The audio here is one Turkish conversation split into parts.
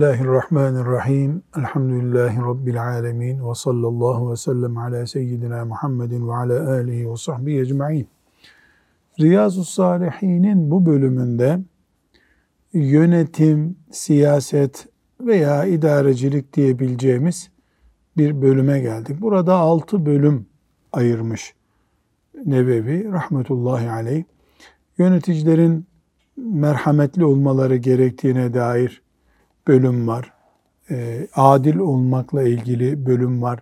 Bismillahirrahmanirrahim. Elhamdülillahi Rabbil alemin. Ve sallallahu ve sellem ala seyyidina Muhammedin ve ala alihi ve sahbihi ecma'in. Riyazu Salihin'in bu bölümünde yönetim, siyaset veya idarecilik diyebileceğimiz bir bölüme geldik. Burada altı bölüm ayırmış Nebevi rahmetullahi aleyh. Yöneticilerin merhametli olmaları gerektiğine dair bölüm var. E, adil olmakla ilgili bölüm var.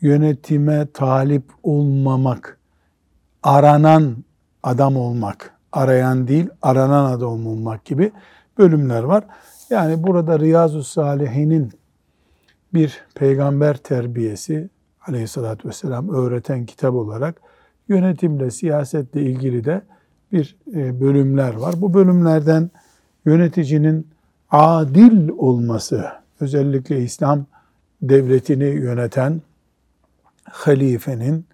Yönetime talip olmamak, aranan adam olmak, arayan değil aranan adam olmak gibi bölümler var. Yani burada Riyazu Salihin'in bir peygamber terbiyesi aleyhissalatü vesselam öğreten kitap olarak yönetimle, siyasetle ilgili de bir e, bölümler var. Bu bölümlerden yöneticinin adil olması, özellikle İslam devletini yöneten halifenin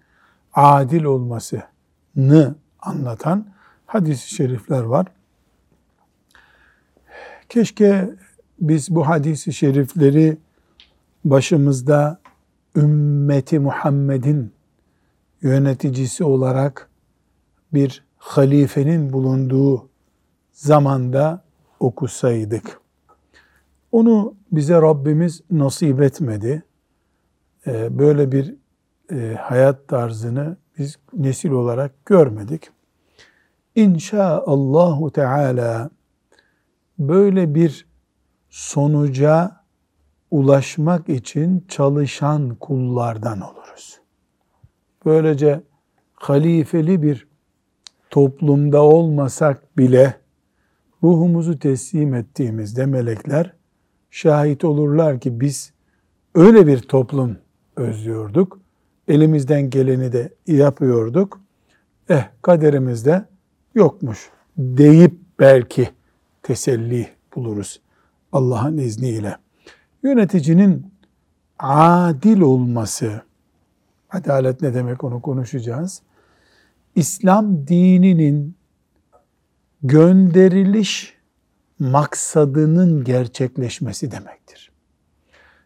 adil olmasını anlatan hadis-i şerifler var. Keşke biz bu hadis-i şerifleri başımızda ümmeti Muhammed'in yöneticisi olarak bir halifenin bulunduğu zamanda okusaydık. Onu bize Rabbimiz nasip etmedi. Ee, böyle bir e, hayat tarzını biz nesil olarak görmedik. İnşaallahu Teala böyle bir sonuca ulaşmak için çalışan kullardan oluruz. Böylece halifeli bir toplumda olmasak bile ruhumuzu teslim ettiğimizde melekler şahit olurlar ki biz öyle bir toplum özlüyorduk. Elimizden geleni de yapıyorduk. Eh kaderimizde yokmuş deyip belki teselli buluruz Allah'ın izniyle. Yöneticinin adil olması, adalet ne demek onu konuşacağız. İslam dininin gönderiliş maksadının gerçekleşmesi demektir.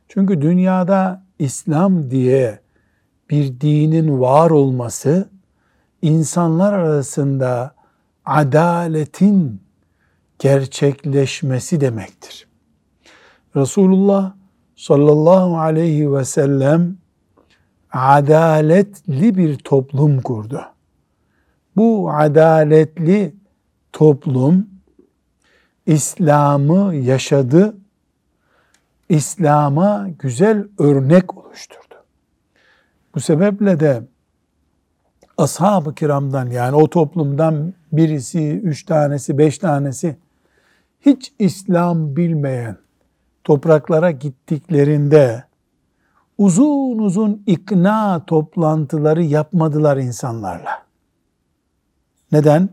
Çünkü dünyada İslam diye bir dinin var olması insanlar arasında adaletin gerçekleşmesi demektir. Resulullah sallallahu aleyhi ve sellem adaletli bir toplum kurdu. Bu adaletli toplum İslam'ı yaşadı, İslam'a güzel örnek oluşturdu. Bu sebeple de ashab-ı kiramdan yani o toplumdan birisi, üç tanesi, beş tanesi hiç İslam bilmeyen topraklara gittiklerinde uzun uzun ikna toplantıları yapmadılar insanlarla. Neden?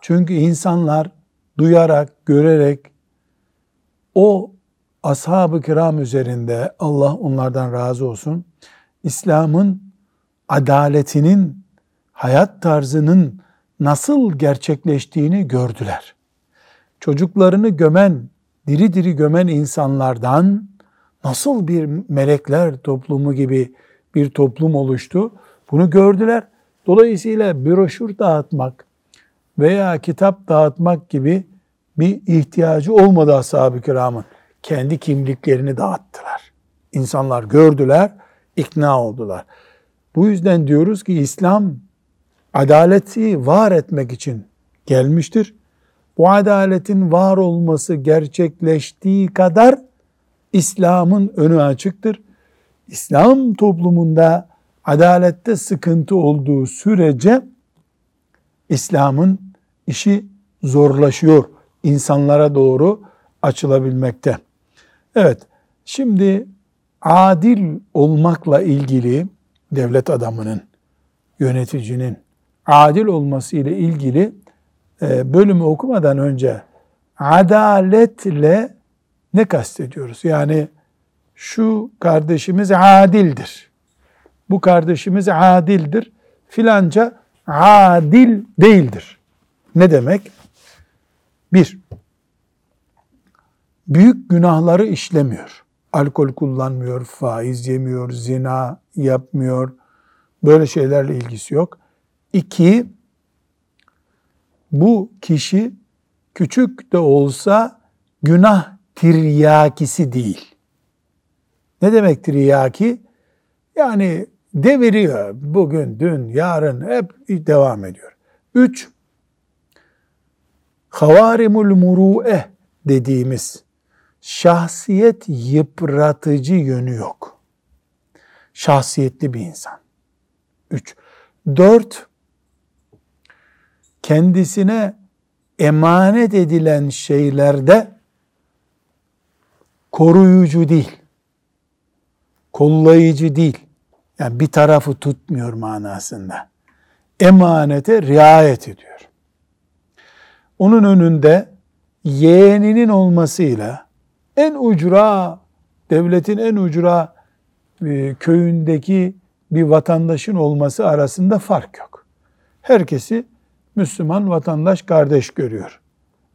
Çünkü insanlar duyarak, görerek o ashab-ı kiram üzerinde Allah onlardan razı olsun İslam'ın adaletinin hayat tarzının nasıl gerçekleştiğini gördüler. Çocuklarını gömen, diri diri gömen insanlardan nasıl bir melekler toplumu gibi bir toplum oluştu? Bunu gördüler. Dolayısıyla broşür dağıtmak veya kitap dağıtmak gibi bir ihtiyacı olmadı ashab-ı kiramın. Kendi kimliklerini dağıttılar. İnsanlar gördüler, ikna oldular. Bu yüzden diyoruz ki İslam adaleti var etmek için gelmiştir. Bu adaletin var olması gerçekleştiği kadar İslam'ın önü açıktır. İslam toplumunda adalette sıkıntı olduğu sürece İslam'ın işi zorlaşıyor insanlara doğru açılabilmekte. Evet, şimdi adil olmakla ilgili devlet adamının, yöneticinin adil olması ile ilgili e, bölümü okumadan önce adaletle ne kastediyoruz? Yani şu kardeşimiz adildir. Bu kardeşimiz adildir. Filanca adil değildir. Ne demek? Bir, büyük günahları işlemiyor. Alkol kullanmıyor, faiz yemiyor, zina yapmıyor. Böyle şeylerle ilgisi yok. İki, bu kişi küçük de olsa günah tiryakisi değil. Ne demek tiryaki? Yani deviriyor. Bugün, dün, yarın hep devam ediyor. Üç, havarimul muru'e dediğimiz şahsiyet yıpratıcı yönü yok. Şahsiyetli bir insan. Üç. Dört, kendisine emanet edilen şeylerde koruyucu değil, kollayıcı değil. Yani bir tarafı tutmuyor manasında. Emanete riayet ediyor. Onun önünde yeğeninin olmasıyla en ucra, devletin en ucra e, köyündeki bir vatandaşın olması arasında fark yok. Herkesi Müslüman vatandaş kardeş görüyor.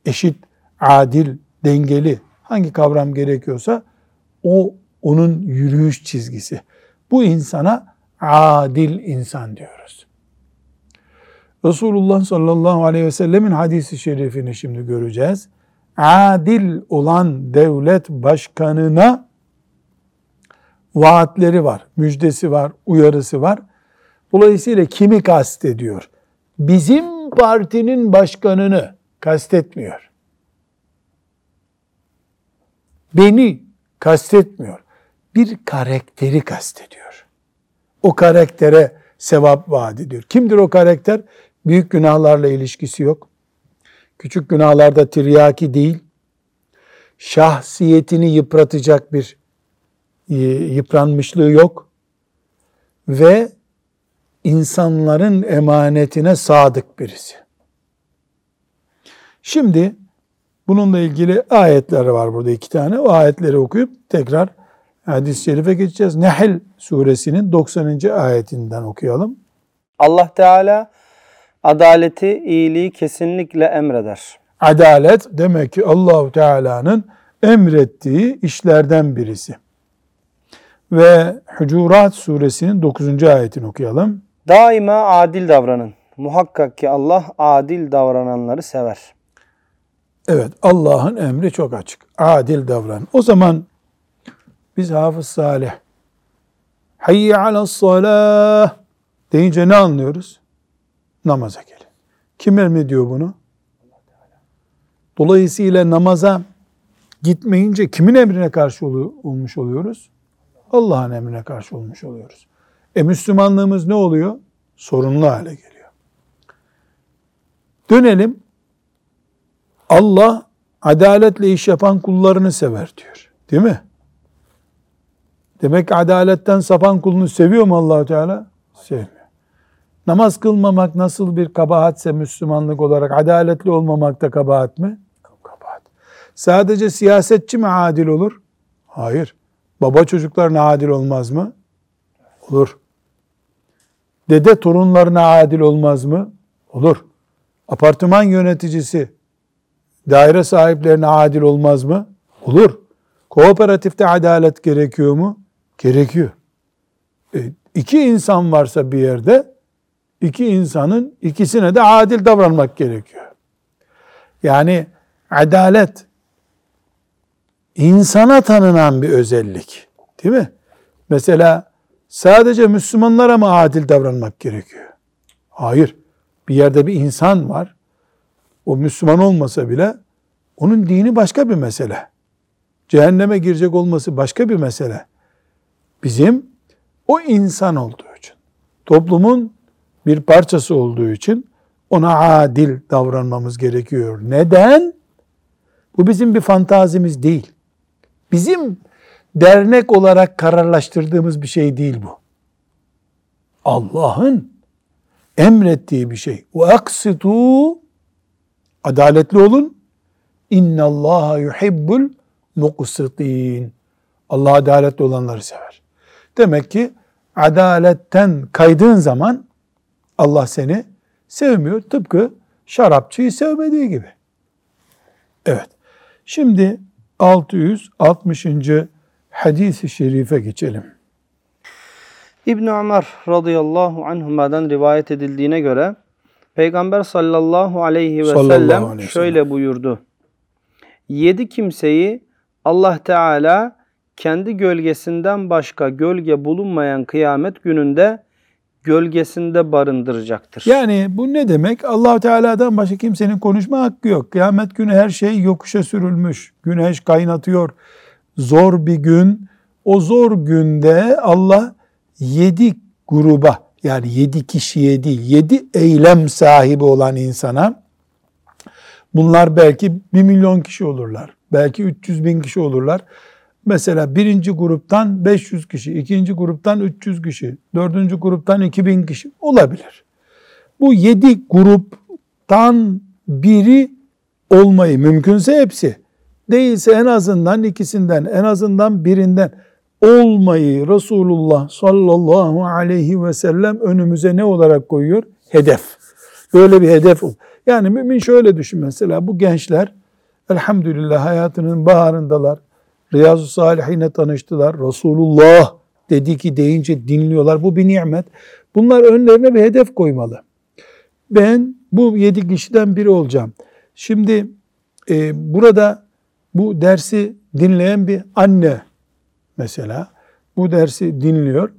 Eşit, adil, dengeli hangi kavram gerekiyorsa o onun yürüyüş çizgisi. Bu insana adil insan diyoruz. Resulullah sallallahu aleyhi ve sellemin hadisi şerifini şimdi göreceğiz. Adil olan devlet başkanına vaatleri var, müjdesi var, uyarısı var. Dolayısıyla kimi kastediyor? Bizim partinin başkanını kastetmiyor. Beni kastetmiyor. Bir karakteri kastediyor. O karaktere sevap vaat ediyor. Kimdir o karakter? Büyük günahlarla ilişkisi yok. Küçük günahlarda tiryaki değil. Şahsiyetini yıpratacak bir e, yıpranmışlığı yok. Ve insanların emanetine sadık birisi. Şimdi bununla ilgili ayetler var burada iki tane. O ayetleri okuyup tekrar hadis-i şerife geçeceğiz. Nehl suresinin 90. ayetinden okuyalım. Allah Teala adaleti, iyiliği kesinlikle emreder. Adalet demek ki Allahu Teala'nın emrettiği işlerden birisi. Ve Hucurat suresinin 9. ayetini okuyalım. Daima adil davranın. Muhakkak ki Allah adil davrananları sever. Evet Allah'ın emri çok açık. Adil davran. O zaman biz Hafız Salih hayye ala salah deyince ne anlıyoruz? Namaza gelin. Kim emrediyor bunu? Dolayısıyla namaza gitmeyince kimin emrine karşı olmuş oluyoruz? Allah'ın emrine karşı olmuş oluyoruz. E Müslümanlığımız ne oluyor? Sorunlu hale geliyor. Dönelim. Allah adaletle iş yapan kullarını sever diyor. Değil mi? Demek ki adaletten sapan kulunu seviyor mu allah Teala? Sevmiyor. Namaz kılmamak nasıl bir kabahatse Müslümanlık olarak adaletli olmamak da kabahat mi? Kabahat. Sadece siyasetçi mi adil olur? Hayır. Baba çocuklarına adil olmaz mı? Olur. Dede torunlarına adil olmaz mı? Olur. Apartman yöneticisi daire sahiplerine adil olmaz mı? Olur. Kooperatifte adalet gerekiyor mu? Gerekiyor. E, iki insan varsa bir yerde iki insanın ikisine de adil davranmak gerekiyor. Yani adalet insana tanınan bir özellik. Değil mi? Mesela sadece Müslümanlara mı adil davranmak gerekiyor? Hayır. Bir yerde bir insan var. O Müslüman olmasa bile onun dini başka bir mesele. Cehenneme girecek olması başka bir mesele. Bizim o insan olduğu için, toplumun bir parçası olduğu için ona adil davranmamız gerekiyor. Neden? Bu bizim bir fantazimiz değil. Bizim dernek olarak kararlaştırdığımız bir şey değil bu. Allah'ın emrettiği bir şey. Aksitu adaletli olun. İnna Allah yuhibbul muqsitin. Allah adaletli olanları sever. Demek ki adaletten kaydığın zaman Allah seni sevmiyor. Tıpkı şarapçıyı sevmediği gibi. Evet. Şimdi 660. hadis-i şerife geçelim. İbn Ömer radıyallahu anhuma'dan rivayet edildiğine göre Peygamber sallallahu aleyhi ve Sallallahu sellem aleyhi ve şöyle buyurdu. Yedi kimseyi Allah Teala kendi gölgesinden başka gölge bulunmayan kıyamet gününde gölgesinde barındıracaktır. Yani bu ne demek? allah Teala'dan başka kimsenin konuşma hakkı yok. Kıyamet günü her şey yokuşa sürülmüş. Güneş kaynatıyor. Zor bir gün. O zor günde Allah yedi gruba yani yedi kişiye değil yedi eylem sahibi olan insana bunlar belki bir milyon kişi olurlar. Belki 300 bin kişi olurlar. Mesela birinci gruptan 500 kişi, ikinci gruptan 300 kişi, dördüncü gruptan 2000 kişi olabilir. Bu yedi gruptan biri olmayı mümkünse hepsi, değilse en azından ikisinden, en azından birinden olmayı Resulullah sallallahu aleyhi ve sellem önümüze ne olarak koyuyor? Hedef. Böyle bir hedef. Yani mümin şöyle düşün mesela bu gençler elhamdülillah hayatının baharındalar. Riyazu Salihine tanıştılar. Resulullah dedi ki deyince dinliyorlar. Bu bir nimet. Bunlar önlerine bir hedef koymalı. Ben bu yedi kişiden biri olacağım. Şimdi e, burada bu dersi dinleyen bir anne mesela bu dersi dinliyor.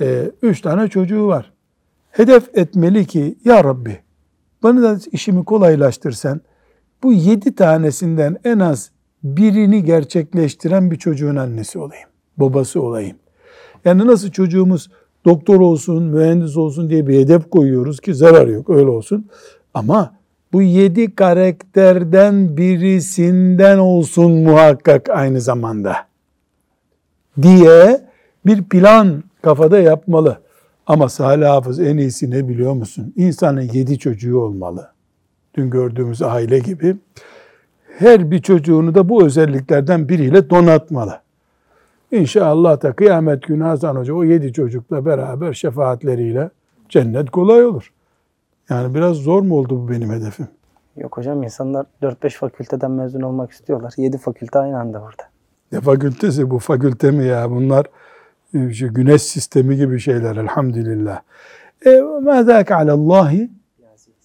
E, üç tane çocuğu var. Hedef etmeli ki ya Rabbi bana da işimi kolaylaştırsan bu yedi tanesinden en az birini gerçekleştiren bir çocuğun annesi olayım. Babası olayım. Yani nasıl çocuğumuz doktor olsun, mühendis olsun diye bir hedef koyuyoruz ki zarar yok öyle olsun. Ama bu yedi karakterden birisinden olsun muhakkak aynı zamanda diye bir plan kafada yapmalı. Ama Salih Hafız en iyisi ne biliyor musun? İnsanın yedi çocuğu olmalı. Dün gördüğümüz aile gibi. Her bir çocuğunu da bu özelliklerden biriyle donatmalı. İnşallah da kıyamet günü Hasan Hoca o yedi çocukla beraber şefaatleriyle cennet kolay olur. Yani biraz zor mu oldu bu benim hedefim? Yok hocam insanlar 4-5 fakülteden mezun olmak istiyorlar. 7 fakülte aynı anda burada. Ne fakültesi bu fakülte mi ya? Bunlar e, şu güneş sistemi gibi şeyler elhamdülillah. E, mâzâke alallâhi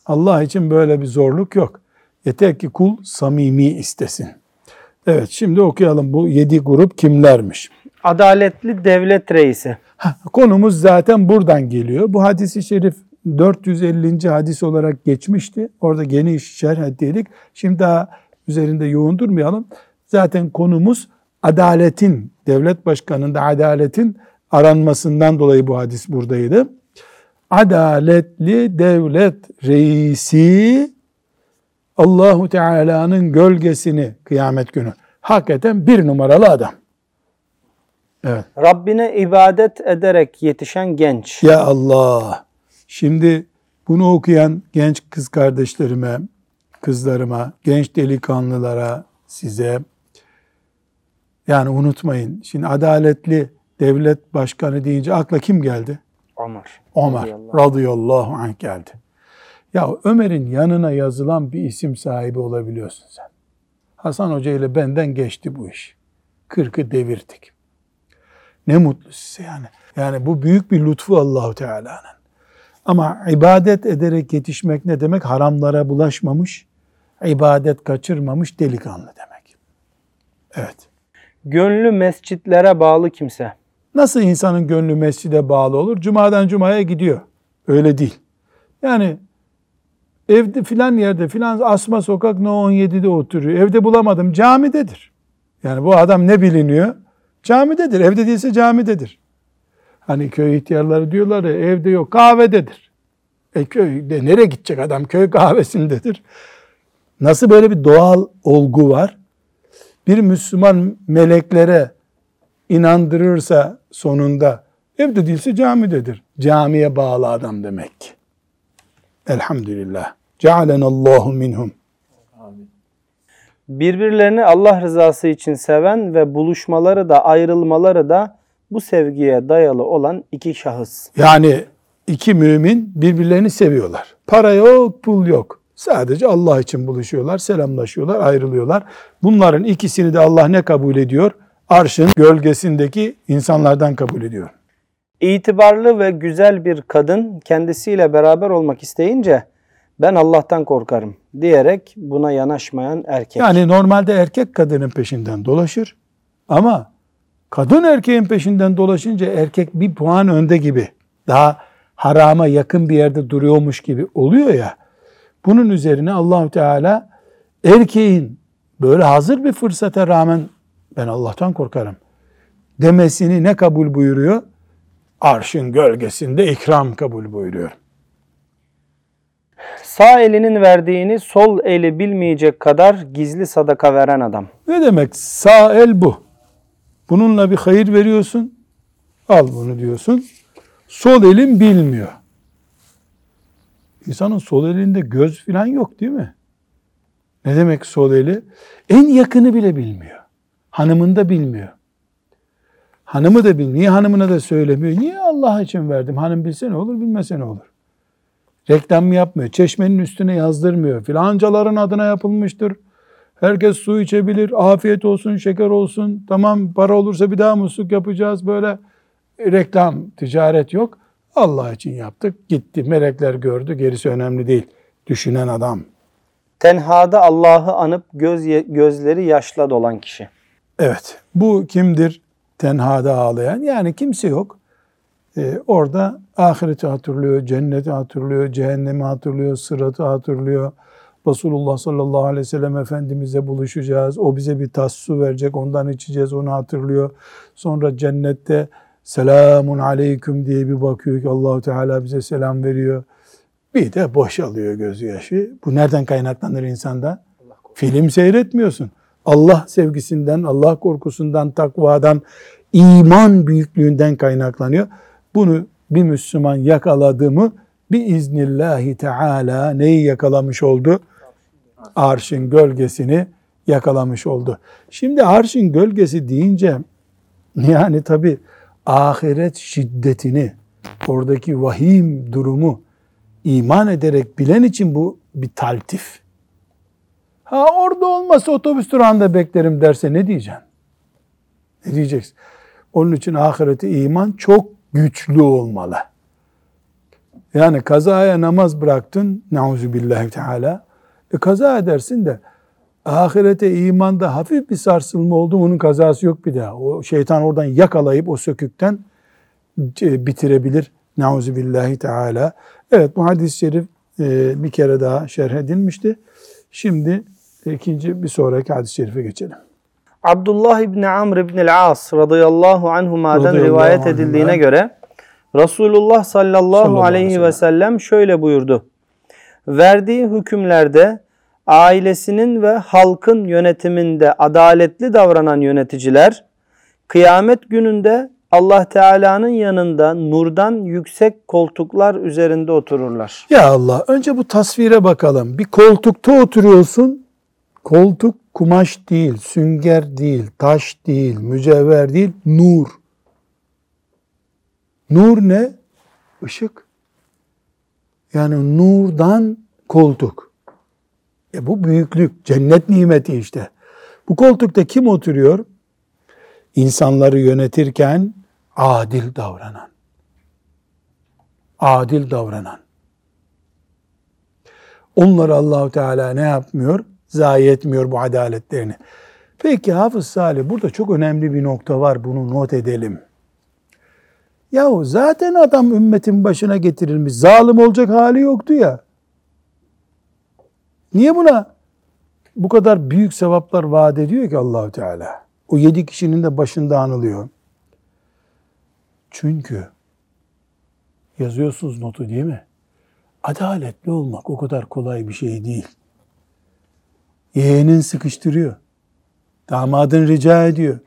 Allah için böyle bir zorluk yok. Yeter ki kul samimi istesin. Evet şimdi okuyalım bu yedi grup kimlermiş? Adaletli devlet reisi. Heh, konumuz zaten buradan geliyor. Bu hadisi şerif 450. hadis olarak geçmişti. Orada geniş şerh ettik. Şimdi daha üzerinde yoğun durmayalım. Zaten konumuz adaletin, devlet başkanında adaletin aranmasından dolayı bu hadis buradaydı. Adaletli devlet reisi Allahu Teala'nın gölgesini kıyamet günü hak eden bir numaralı adam. Evet. Rabbine ibadet ederek yetişen genç. Ya Allah. Şimdi bunu okuyan genç kız kardeşlerime, kızlarıma, genç delikanlılara, size yani unutmayın. Şimdi adaletli devlet başkanı deyince akla kim geldi? Ömer. Ömer radıyallahu anh geldi. Ya Ömer'in yanına yazılan bir isim sahibi olabiliyorsun sen. Hasan Hoca ile benden geçti bu iş. Kırkı devirdik. Ne mutlu size yani. Yani bu büyük bir lütfu Allahu Teala'nın. Ama ibadet ederek yetişmek ne demek? Haramlara bulaşmamış, ibadet kaçırmamış delikanlı demek. Evet. Gönlü mescitlere bağlı kimse. Nasıl insanın gönlü mescide bağlı olur? Cumadan cumaya gidiyor. Öyle değil. Yani evde filan yerde filan asma sokak no 17'de oturuyor. Evde bulamadım camidedir. Yani bu adam ne biliniyor? Camidedir. Evde değilse camidedir. Hani köy ihtiyarları diyorlar ya evde yok kahvededir. E köyde nereye gidecek adam? Köy kahvesindedir. Nasıl böyle bir doğal olgu var? Bir Müslüman meleklere inandırırsa sonunda evde değilse camidedir. Camiye bağlı adam demek ki. Elhamdülillah. Cealenallahu minhum. Birbirlerini Allah rızası için seven ve buluşmaları da ayrılmaları da bu sevgiye dayalı olan iki şahıs. Yani iki mümin birbirlerini seviyorlar. Para yok, pul yok. Sadece Allah için buluşuyorlar, selamlaşıyorlar, ayrılıyorlar. Bunların ikisini de Allah ne kabul ediyor? Arşın gölgesindeki insanlardan kabul ediyor. İtibarlı ve güzel bir kadın kendisiyle beraber olmak isteyince ben Allah'tan korkarım diyerek buna yanaşmayan erkek. Yani normalde erkek kadının peşinden dolaşır ama kadın erkeğin peşinden dolaşınca erkek bir puan önde gibi daha harama yakın bir yerde duruyormuş gibi oluyor ya. Bunun üzerine Allahu Teala erkeğin böyle hazır bir fırsata rağmen ben Allah'tan korkarım demesini ne kabul buyuruyor? Arşın gölgesinde ikram kabul buyuruyor. Sağ elinin verdiğini sol eli bilmeyecek kadar gizli sadaka veren adam. Ne demek? Sağ el bu. Bununla bir hayır veriyorsun. Al bunu diyorsun. Sol elin bilmiyor. İnsanın sol elinde göz falan yok değil mi? Ne demek sol eli? En yakını bile bilmiyor. Hanımın da bilmiyor. Hanımı da bilmiyor. Niye hanımına da söylemiyor? Niye Allah için verdim? Hanım bilse ne olur, bilmese ne olur? Reklam yapmıyor. Çeşmenin üstüne yazdırmıyor. Filancaların adına yapılmıştır. Herkes su içebilir. Afiyet olsun, şeker olsun. Tamam para olursa bir daha musluk yapacağız. Böyle reklam, ticaret yok. Allah için yaptık. Gitti. Melekler gördü. Gerisi önemli değil. Düşünen adam. Tenhada Allah'ı anıp göz gözleri yaşla dolan kişi. Evet. Bu kimdir? Tenhada ağlayan. Yani kimse yok. Ee, orada ahireti hatırlıyor, cenneti hatırlıyor, cehennemi hatırlıyor, sıratı hatırlıyor. Resulullah sallallahu aleyhi ve sellem Efendimizle buluşacağız. O bize bir tas su verecek, ondan içeceğiz, onu hatırlıyor. Sonra cennette selamun aleyküm diye bir bakıyor ki Allahu Teala bize selam veriyor. Bir de boşalıyor gözü yaşı. Bu nereden kaynaklanır insanda? Film seyretmiyorsun. Allah sevgisinden, Allah korkusundan, takvadan, iman büyüklüğünden kaynaklanıyor. Bunu bir Müslüman yakaladı mı biiznillahi teala neyi yakalamış oldu? Arşın gölgesini yakalamış oldu. Şimdi arşın gölgesi deyince yani tabi ahiret şiddetini, oradaki vahim durumu iman ederek bilen için bu bir taltif. Ha orada olmasa otobüs durağında beklerim derse ne diyeceksin? Ne diyeceksin? Onun için ahireti iman çok güçlü olmalı. Yani kazaya namaz bıraktın, nauzu billahi teala, e kaza edersin de ahirete imanda hafif bir sarsılma oldu onun kazası yok bir daha. O şeytan oradan yakalayıp o sökükten e, bitirebilir. Nauzu billahi teala. Evet bu hadis-i şerif e, bir kere daha şerh edilmişti. Şimdi ikinci bir sonraki hadis-i şerife geçelim. Abdullah İbni Amr İbni As radıyallahu anhuma'dan Radıyallahu rivayet anhuma. edildiğine göre Resulullah sallallahu, Sallallahu aleyhi ve sellem şöyle buyurdu. Verdiği hükümlerde ailesinin ve halkın yönetiminde adaletli davranan yöneticiler kıyamet gününde Allah Teala'nın yanında nurdan yüksek koltuklar üzerinde otururlar. Ya Allah önce bu tasvire bakalım. Bir koltukta oturuyorsun. Koltuk kumaş değil, sünger değil, taş değil, mücevher değil, nur. Nur ne? Işık. Yani nurdan koltuk. E bu büyüklük, cennet nimeti işte. Bu koltukta kim oturuyor? İnsanları yönetirken adil davranan. Adil davranan. Onları Allahu Teala ne yapmıyor? Zayi etmiyor bu adaletlerini. Peki Hafız Salih burada çok önemli bir nokta var bunu not edelim. Yahu zaten adam ümmetin başına getirilmiş. Zalim olacak hali yoktu ya. Niye buna bu kadar büyük sevaplar vaat ediyor ki Allahu Teala? O yedi kişinin de başında anılıyor. Çünkü yazıyorsunuz notu değil mi? Adaletli olmak o kadar kolay bir şey değil. Yeğenin sıkıştırıyor. Damadın rica ediyor.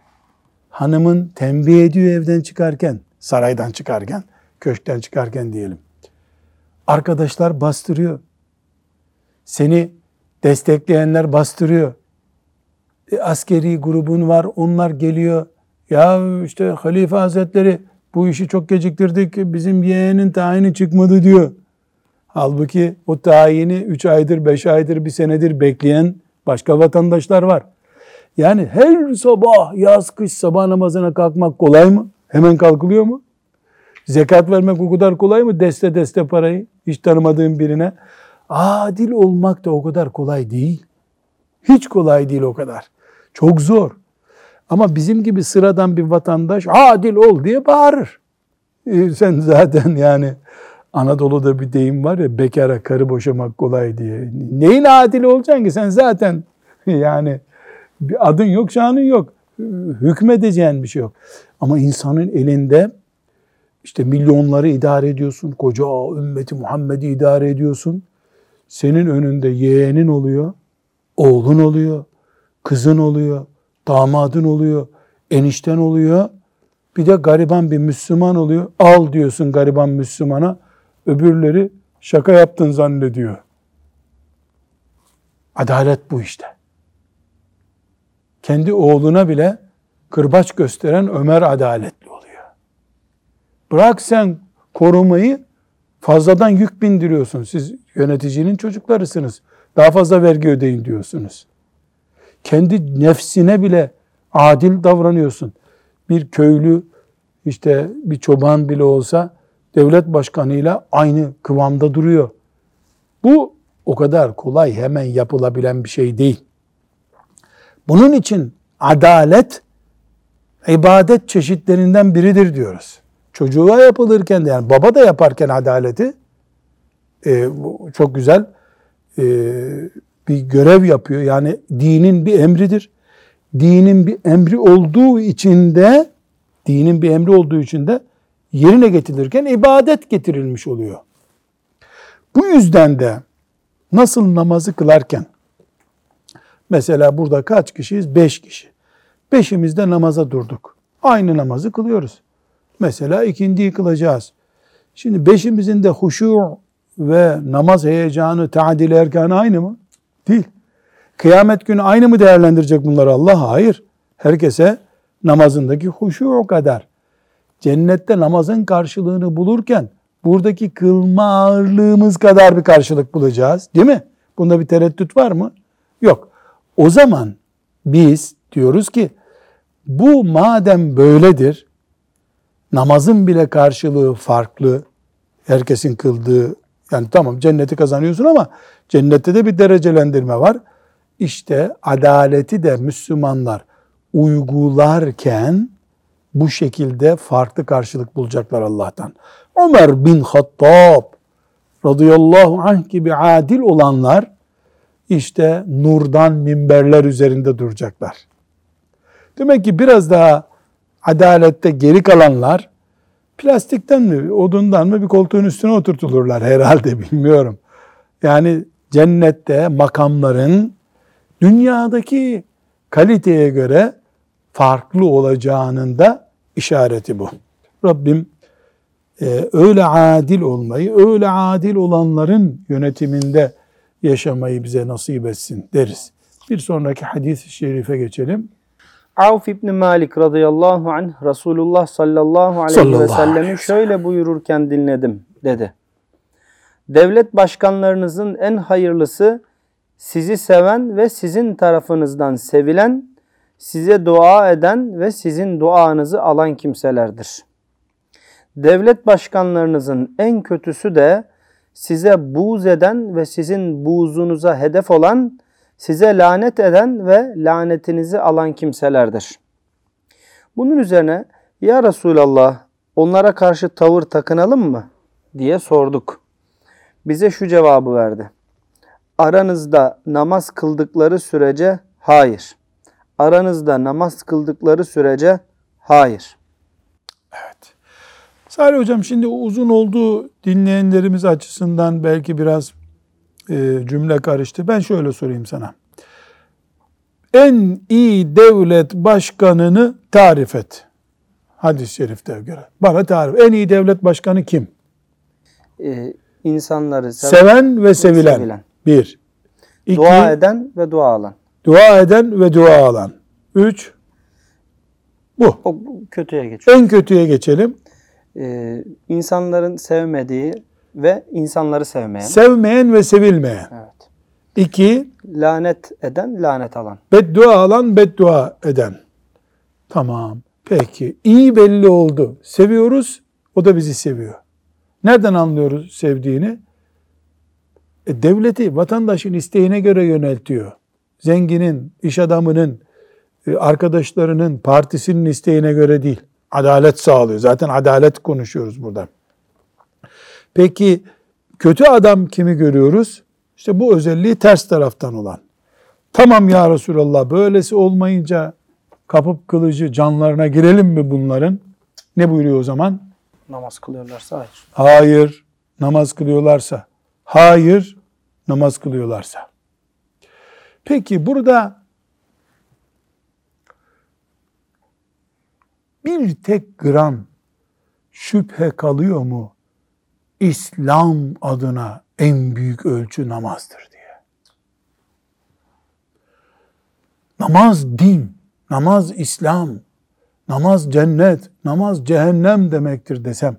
Hanımın tembih ediyor evden çıkarken, saraydan çıkarken, köşkten çıkarken diyelim. Arkadaşlar bastırıyor. Seni destekleyenler bastırıyor. E, askeri grubun var, onlar geliyor. Ya işte Halife Hazretleri bu işi çok geciktirdik, bizim yeğenin tayini çıkmadı diyor. Halbuki o tayini 3 aydır, 5 aydır, bir senedir bekleyen başka vatandaşlar var. Yani her sabah, yaz, kış sabah namazına kalkmak kolay mı? Hemen kalkılıyor mu? Zekat vermek o kadar kolay mı? Deste deste parayı hiç tanımadığın birine. Adil olmak da o kadar kolay değil. Hiç kolay değil o kadar. Çok zor. Ama bizim gibi sıradan bir vatandaş adil ol diye bağırır. Ee, sen zaten yani Anadolu'da bir deyim var ya bekara karı boşamak kolay diye. Neyin adil olacaksın ki sen zaten yani bir adın yok şanın yok. Hükmedeceğin bir şey yok. Ama insanın elinde işte milyonları idare ediyorsun. Koca ümmeti Muhammed'i idare ediyorsun. Senin önünde yeğenin oluyor. Oğlun oluyor. Kızın oluyor. Damadın oluyor. Enişten oluyor. Bir de gariban bir Müslüman oluyor. Al diyorsun gariban Müslümana. Öbürleri şaka yaptın zannediyor. Adalet bu işte. Kendi oğluna bile kırbaç gösteren Ömer adaletli oluyor. Bırak sen korumayı fazladan yük bindiriyorsun. Siz yöneticinin çocuklarısınız. Daha fazla vergi ödeyin diyorsunuz. Kendi nefsine bile adil davranıyorsun. Bir köylü işte bir çoban bile olsa devlet başkanıyla aynı kıvamda duruyor. Bu o kadar kolay hemen yapılabilen bir şey değil. Bunun için adalet ibadet çeşitlerinden biridir diyoruz. Çocuğa yapılırken de yani baba da yaparken adaleti e, çok güzel e, bir görev yapıyor. Yani dinin bir emridir. Dinin bir emri olduğu için de dinin bir emri olduğu için de yerine getirilirken ibadet getirilmiş oluyor. Bu yüzden de nasıl namazı kılarken mesela burada kaç kişiyiz? Beş kişi. Beşimiz de namaza durduk. Aynı namazı kılıyoruz. Mesela ikindiyi kılacağız. Şimdi beşimizin de huşu ve namaz heyecanı, taadil erkanı aynı mı? Değil. Kıyamet günü aynı mı değerlendirecek bunları Allah? Hayır. Herkese namazındaki huşu o kadar. Cennette namazın karşılığını bulurken buradaki kılma ağırlığımız kadar bir karşılık bulacağız. Değil mi? Bunda bir tereddüt var mı? Yok. O zaman biz diyoruz ki bu madem böyledir, namazın bile karşılığı farklı, herkesin kıldığı, yani tamam cenneti kazanıyorsun ama cennette de bir derecelendirme var. İşte adaleti de Müslümanlar uygularken bu şekilde farklı karşılık bulacaklar Allah'tan. Ömer bin Hattab radıyallahu anh gibi adil olanlar işte nurdan minberler üzerinde duracaklar. Demek ki biraz daha adalette geri kalanlar plastikten mi, odundan mı bir koltuğun üstüne oturtulurlar herhalde bilmiyorum. Yani cennette makamların dünyadaki kaliteye göre farklı olacağının da işareti bu. Rabbim e, öyle adil olmayı, öyle adil olanların yönetiminde yaşamayı bize nasip etsin deriz. Bir sonraki hadis-i şerife geçelim. Avf İbni Malik radıyallahu anh Resulullah sallallahu aleyhi Sallallahu ve aleyhi ve sellemi sellem. şöyle buyururken dinledim dedi. Devlet başkanlarınızın en hayırlısı sizi seven ve sizin tarafınızdan sevilen, size dua eden ve sizin duanızı alan kimselerdir. Devlet başkanlarınızın en kötüsü de size buğz eden ve sizin buğzunuza hedef olan, size lanet eden ve lanetinizi alan kimselerdir. Bunun üzerine ya Resulallah onlara karşı tavır takınalım mı diye sorduk. Bize şu cevabı verdi. Aranızda namaz kıldıkları sürece hayır. Aranızda namaz kıldıkları sürece hayır. Evet. Salih Hocam şimdi uzun olduğu dinleyenlerimiz açısından belki biraz e, cümle karıştı. Ben şöyle sorayım sana. En iyi devlet başkanını tarif et. Hadis-i şerifte göre. Bana tarif. En iyi devlet başkanı kim? Ee, insanları seven, Seven ve sevilen. sevilen. Bir. İki, dua eden ve dua alan. Dua eden ve dua alan. Üç. Bu. O kötüye geçiyor. En kötüye geçelim. Ee, insanların sevmediği, ve insanları sevmeyen. Sevmeyen ve sevilmeyen. evet. İki, Lanet eden, lanet alan. beddua alan, beddua eden. Tamam. Peki. iyi belli oldu. Seviyoruz. O da bizi seviyor. Nereden anlıyoruz sevdiğini? E, devleti vatandaşın isteğine göre yöneltiyor. Zenginin, iş adamının, e, arkadaşlarının, partisinin isteğine göre değil. Adalet sağlıyor. Zaten adalet konuşuyoruz burada. Peki kötü adam kimi görüyoruz? İşte bu özelliği ters taraftan olan. Tamam ya Resulallah böylesi olmayınca kapıp kılıcı canlarına girelim mi bunların? Ne buyuruyor o zaman? Namaz kılıyorlarsa hayır. Hayır namaz kılıyorlarsa. Hayır namaz kılıyorlarsa. Peki burada bir tek gram şüphe kalıyor mu? İslam adına en büyük ölçü namazdır diye. Namaz din, namaz İslam, namaz cennet, namaz cehennem demektir desem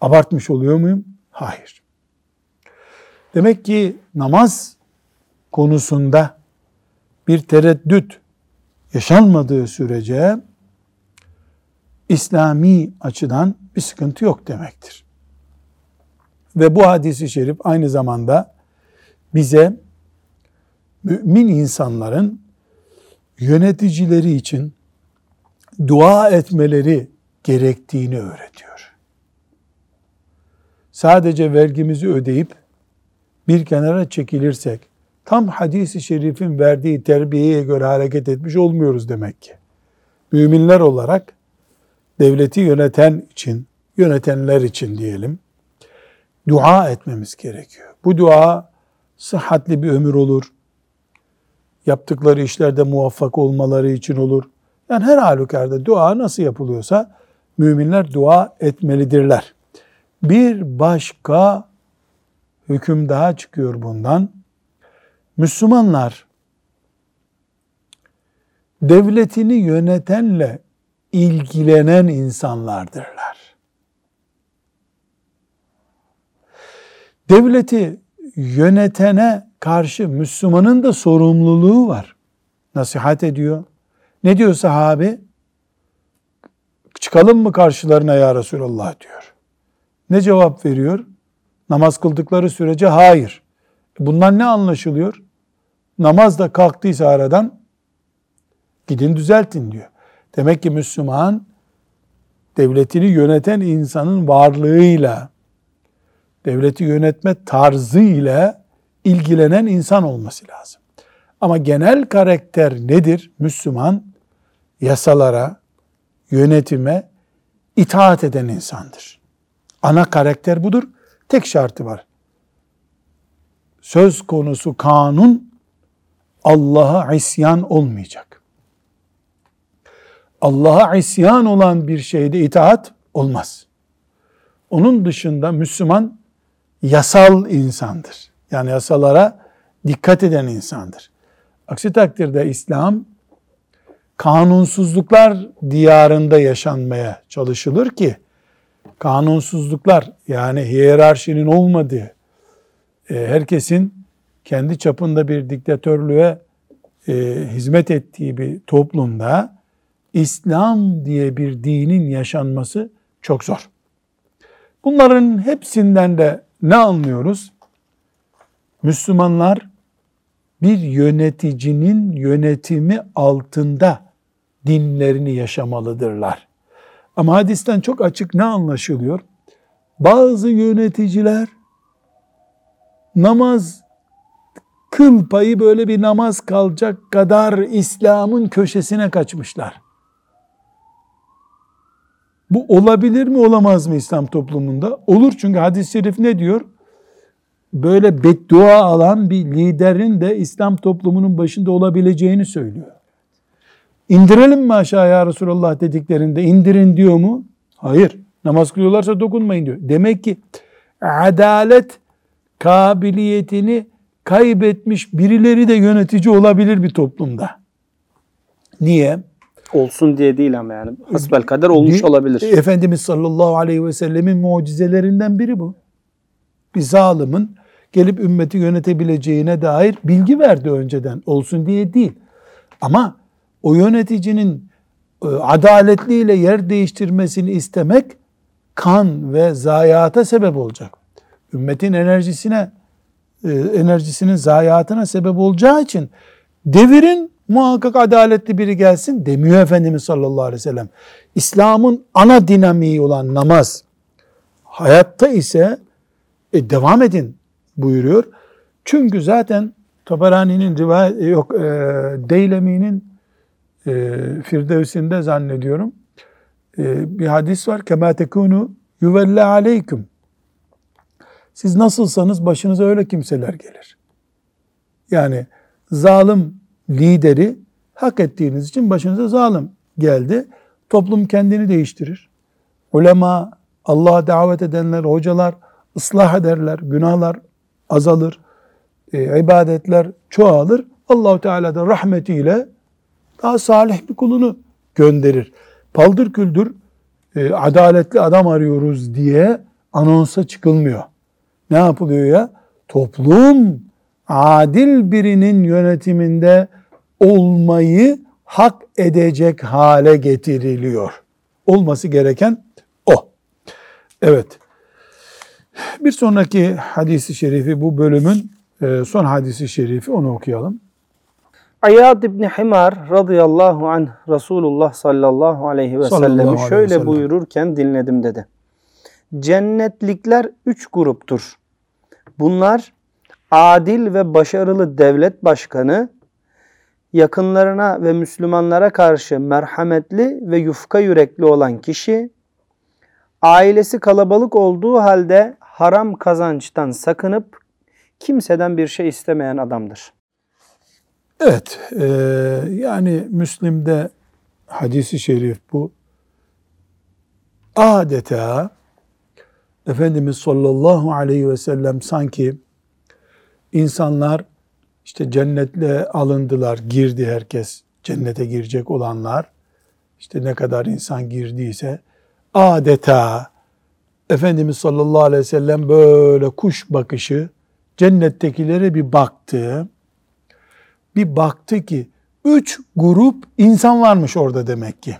abartmış oluyor muyum? Hayır. Demek ki namaz konusunda bir tereddüt yaşanmadığı sürece İslami açıdan bir sıkıntı yok demektir. Ve bu hadisi şerif aynı zamanda bize mümin insanların yöneticileri için dua etmeleri gerektiğini öğretiyor. Sadece vergimizi ödeyip bir kenara çekilirsek tam hadisi şerifin verdiği terbiyeye göre hareket etmiş olmuyoruz demek ki. Müminler olarak devleti yöneten için, yönetenler için diyelim, dua etmemiz gerekiyor. Bu dua sıhhatli bir ömür olur. Yaptıkları işlerde muvaffak olmaları için olur. Yani her halükarda dua nasıl yapılıyorsa müminler dua etmelidirler. Bir başka hüküm daha çıkıyor bundan. Müslümanlar devletini yönetenle ilgilenen insanlardırlar. Devleti yönetene karşı Müslümanın da sorumluluğu var. Nasihat ediyor. Ne diyor sahabe? Çıkalım mı karşılarına ya Resulallah diyor. Ne cevap veriyor? Namaz kıldıkları sürece hayır. Bundan ne anlaşılıyor? Namaz da kalktıysa aradan gidin düzeltin diyor. Demek ki Müslüman devletini yöneten insanın varlığıyla, devleti yönetme tarzıyla ilgilenen insan olması lazım. Ama genel karakter nedir? Müslüman yasalara, yönetime itaat eden insandır. Ana karakter budur. Tek şartı var. Söz konusu kanun Allah'a isyan olmayacak. Allah'a isyan olan bir şeyde itaat olmaz. Onun dışında Müslüman yasal insandır. Yani yasalara dikkat eden insandır. Aksi takdirde İslam kanunsuzluklar diyarında yaşanmaya çalışılır ki kanunsuzluklar yani hiyerarşinin olmadığı e, herkesin kendi çapında bir diktatörlüğe e, hizmet ettiği bir toplumda İslam diye bir dinin yaşanması çok zor. Bunların hepsinden de ne anlıyoruz? Müslümanlar bir yöneticinin yönetimi altında dinlerini yaşamalıdırlar. Ama hadisten çok açık ne anlaşılıyor? Bazı yöneticiler namaz kıl payı böyle bir namaz kalacak kadar İslam'ın köşesine kaçmışlar. Bu olabilir mi olamaz mı İslam toplumunda? Olur çünkü hadis-i şerif ne diyor? Böyle beddua alan bir liderin de İslam toplumunun başında olabileceğini söylüyor. İndirelim mi aşağıya Resulullah dediklerinde indirin diyor mu? Hayır. Namaz kılıyorlarsa dokunmayın diyor. Demek ki adalet kabiliyetini kaybetmiş birileri de yönetici olabilir bir toplumda. Niye? Olsun diye değil ama yani. Hasbel kader olmuş olabilir. Efendimiz sallallahu aleyhi ve sellemin mucizelerinden biri bu. bir zalimin gelip ümmeti yönetebileceğine dair bilgi verdi önceden. Olsun diye değil. Ama o yöneticinin e, adaletliyle yer değiştirmesini istemek kan ve zayiata sebep olacak. Ümmetin enerjisine enerjisinin zayiatına sebep olacağı için devirin muhakkak adaletli biri gelsin demiyor Efendimiz sallallahu aleyhi ve sellem. İslam'ın ana dinamiği olan namaz hayatta ise e, devam edin buyuruyor. Çünkü zaten Tabarani'nin rivayet yok e, Deylemi'nin e, Firdevs'inde zannediyorum e, bir hadis var. Kema tekunu yuvelle aleyküm. Siz nasılsanız başınıza öyle kimseler gelir. Yani zalim lideri hak ettiğiniz için başınıza zalim geldi. Toplum kendini değiştirir. Ulema, Allah'a davet edenler, hocalar ıslah ederler, günahlar azalır, e, ibadetler çoğalır. Allahu Teala da rahmetiyle daha salih bir kulunu gönderir. Paldır küldür e, adaletli adam arıyoruz diye anonsa çıkılmıyor. Ne yapılıyor ya? Toplum adil birinin yönetiminde olmayı hak edecek hale getiriliyor. Olması gereken o. Evet. Bir sonraki hadisi şerifi bu bölümün e, son hadisi şerifi onu okuyalım. Ayyad İbni Himar radıyallahu anh Resulullah sallallahu aleyhi ve sellemi aleyhi ve şöyle sellem. buyururken dinledim dedi. Cennetlikler üç gruptur. Bunlar adil ve başarılı devlet başkanı, yakınlarına ve Müslümanlara karşı merhametli ve yufka yürekli olan kişi, ailesi kalabalık olduğu halde haram kazançtan sakınıp kimseden bir şey istemeyen adamdır. Evet, e, yani Müslim'de hadisi şerif bu. Adeta Efendimiz sallallahu aleyhi ve sellem sanki insanlar işte cennetle alındılar, girdi herkes cennete girecek olanlar. işte ne kadar insan girdiyse adeta Efendimiz sallallahu aleyhi ve sellem böyle kuş bakışı cennettekilere bir baktı bir baktı ki üç grup insan varmış orada demek ki.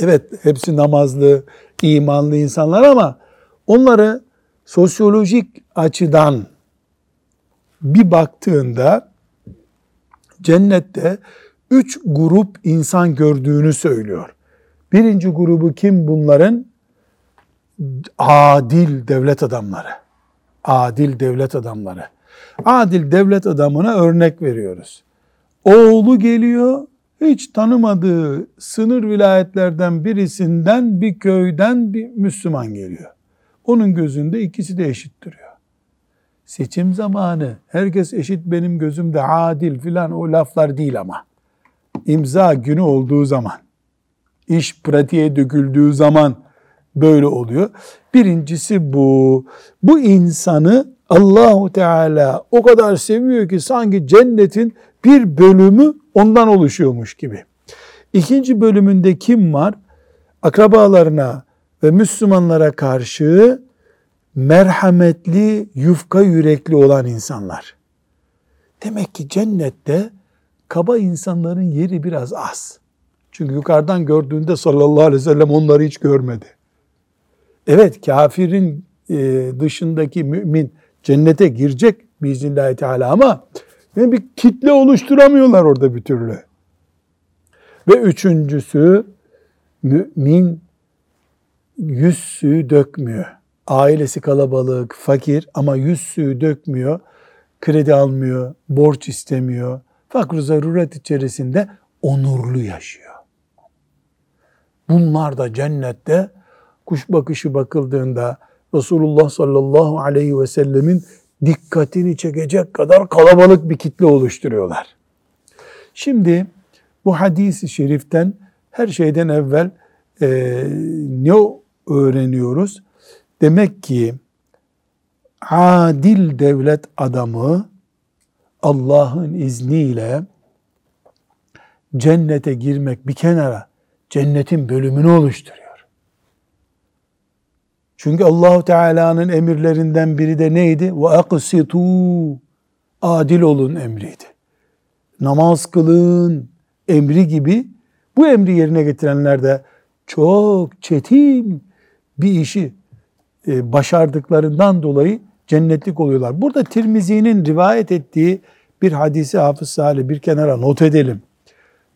Evet hepsi namazlı, imanlı insanlar ama onları sosyolojik açıdan bir baktığında cennette üç grup insan gördüğünü söylüyor. Birinci grubu kim bunların? Adil devlet adamları. Adil devlet adamları. Adil devlet adamına örnek veriyoruz. Oğlu geliyor, hiç tanımadığı sınır vilayetlerden birisinden bir köyden bir Müslüman geliyor. Onun gözünde ikisi de eşit duruyor. Seçim zamanı herkes eşit benim gözümde adil filan o laflar değil ama. İmza günü olduğu zaman, iş pratiğe döküldüğü zaman böyle oluyor. Birincisi bu. Bu insanı Allahu Teala o kadar seviyor ki sanki cennetin bir bölümü ondan oluşuyormuş gibi. İkinci bölümünde kim var? Akrabalarına ve Müslümanlara karşı merhametli, yufka yürekli olan insanlar. Demek ki cennette kaba insanların yeri biraz az. Çünkü yukarıdan gördüğünde sallallahu aleyhi ve sellem onları hiç görmedi. Evet kafirin e, dışındaki mümin cennete girecek biiznillahü teala ama yani bir kitle oluşturamıyorlar orada bir türlü. Ve üçüncüsü mümin yüz suyu dökmüyor. Ailesi kalabalık, fakir ama yüz suyu dökmüyor. Kredi almıyor, borç istemiyor. Fakr zaruret içerisinde onurlu yaşıyor. Bunlar da cennette kuş bakışı bakıldığında Resulullah sallallahu aleyhi ve sellemin dikkatini çekecek kadar kalabalık bir kitle oluşturuyorlar. Şimdi bu hadisi şeriften her şeyden evvel e, ne öğreniyoruz? Demek ki adil devlet adamı Allah'ın izniyle cennete girmek bir kenara cennetin bölümünü oluşturuyor. Çünkü Allahu Teala'nın emirlerinden biri de neydi? Ve aksitu adil olun emriydi. Namaz kılın emri gibi bu emri yerine getirenler de çok çetin bir işi e, başardıklarından dolayı cennetlik oluyorlar. Burada Tirmizi'nin rivayet ettiği bir hadisi Hafız Salih bir kenara not edelim.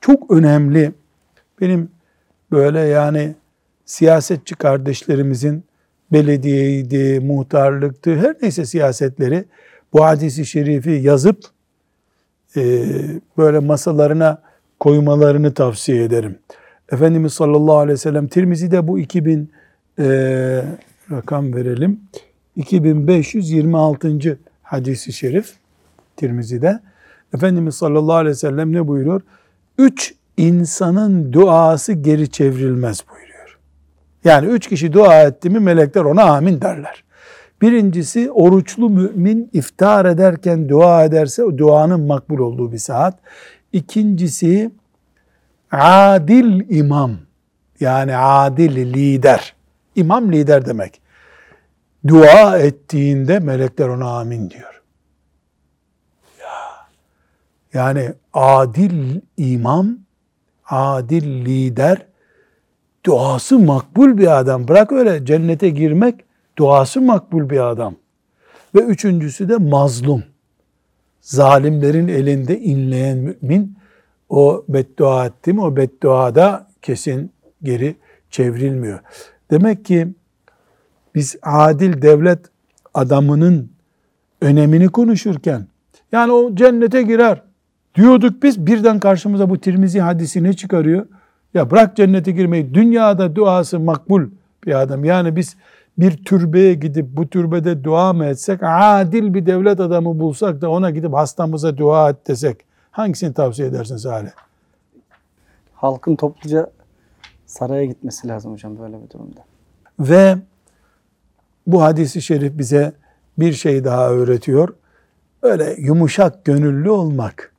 Çok önemli. Benim böyle yani siyasetçi kardeşlerimizin belediyeydi, muhtarlıktı, her neyse siyasetleri bu hadisi şerifi yazıp e, böyle masalarına koymalarını tavsiye ederim. Efendimiz sallallahu aleyhi ve sellem Tirmizi'de bu 2000 e, rakam verelim. 2526. hadisi şerif Tirmizi'de. Efendimiz sallallahu aleyhi ve sellem ne buyuruyor? Üç insanın duası geri çevrilmez buyuruyor. Yani üç kişi dua etti mi melekler ona amin derler. Birincisi oruçlu mümin iftar ederken dua ederse o duanın makbul olduğu bir saat. İkincisi adil imam yani adil lider. İmam lider demek. Dua ettiğinde melekler ona amin diyor. Ya. Yani adil imam, adil lider, duası makbul bir adam. Bırak öyle cennete girmek, duası makbul bir adam. Ve üçüncüsü de mazlum. Zalimlerin elinde inleyen mümin o beddua etti mi o bedduada kesin geri çevrilmiyor. Demek ki biz adil devlet adamının önemini konuşurken yani o cennete girer diyorduk biz birden karşımıza bu Tirmizi hadisini çıkarıyor. Ya bırak cennete girmeyi dünyada duası makbul bir adam. Yani biz bir türbeye gidip bu türbede dua mı etsek adil bir devlet adamı bulsak da ona gidip hastamıza dua et desek hangisini tavsiye edersin Salih? Halkın topluca saraya gitmesi lazım hocam böyle bir durumda. Ve bu hadisi şerif bize bir şey daha öğretiyor. Öyle yumuşak gönüllü olmak,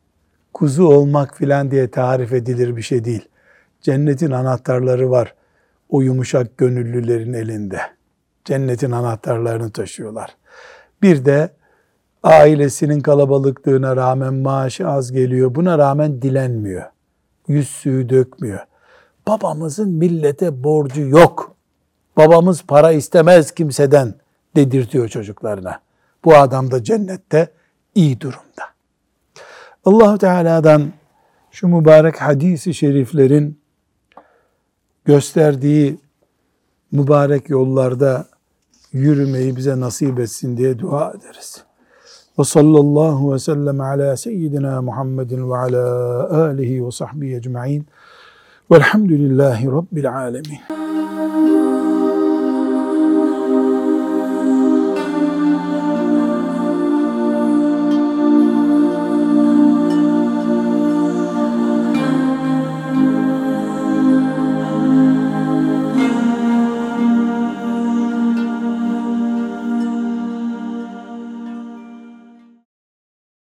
kuzu olmak filan diye tarif edilir bir şey değil. Cennetin anahtarları var o yumuşak gönüllülerin elinde. Cennetin anahtarlarını taşıyorlar. Bir de ailesinin kalabalıklığına rağmen maaşı az geliyor. Buna rağmen dilenmiyor. Yüz suyu dökmüyor. Babamızın millete borcu yok. Babamız para istemez kimseden dedirtiyor çocuklarına. Bu adam da cennette iyi durumda. Allahu Teala'dan şu mübarek hadisi şeriflerin gösterdiği mübarek yollarda yürümeyi bize nasip etsin diye dua ederiz. Ve sallallahu ve sellem ala seyyidina Muhammedin ve ala alihi ve sahbihi ecma'in. Velhamdülillahi Rabbil alemin.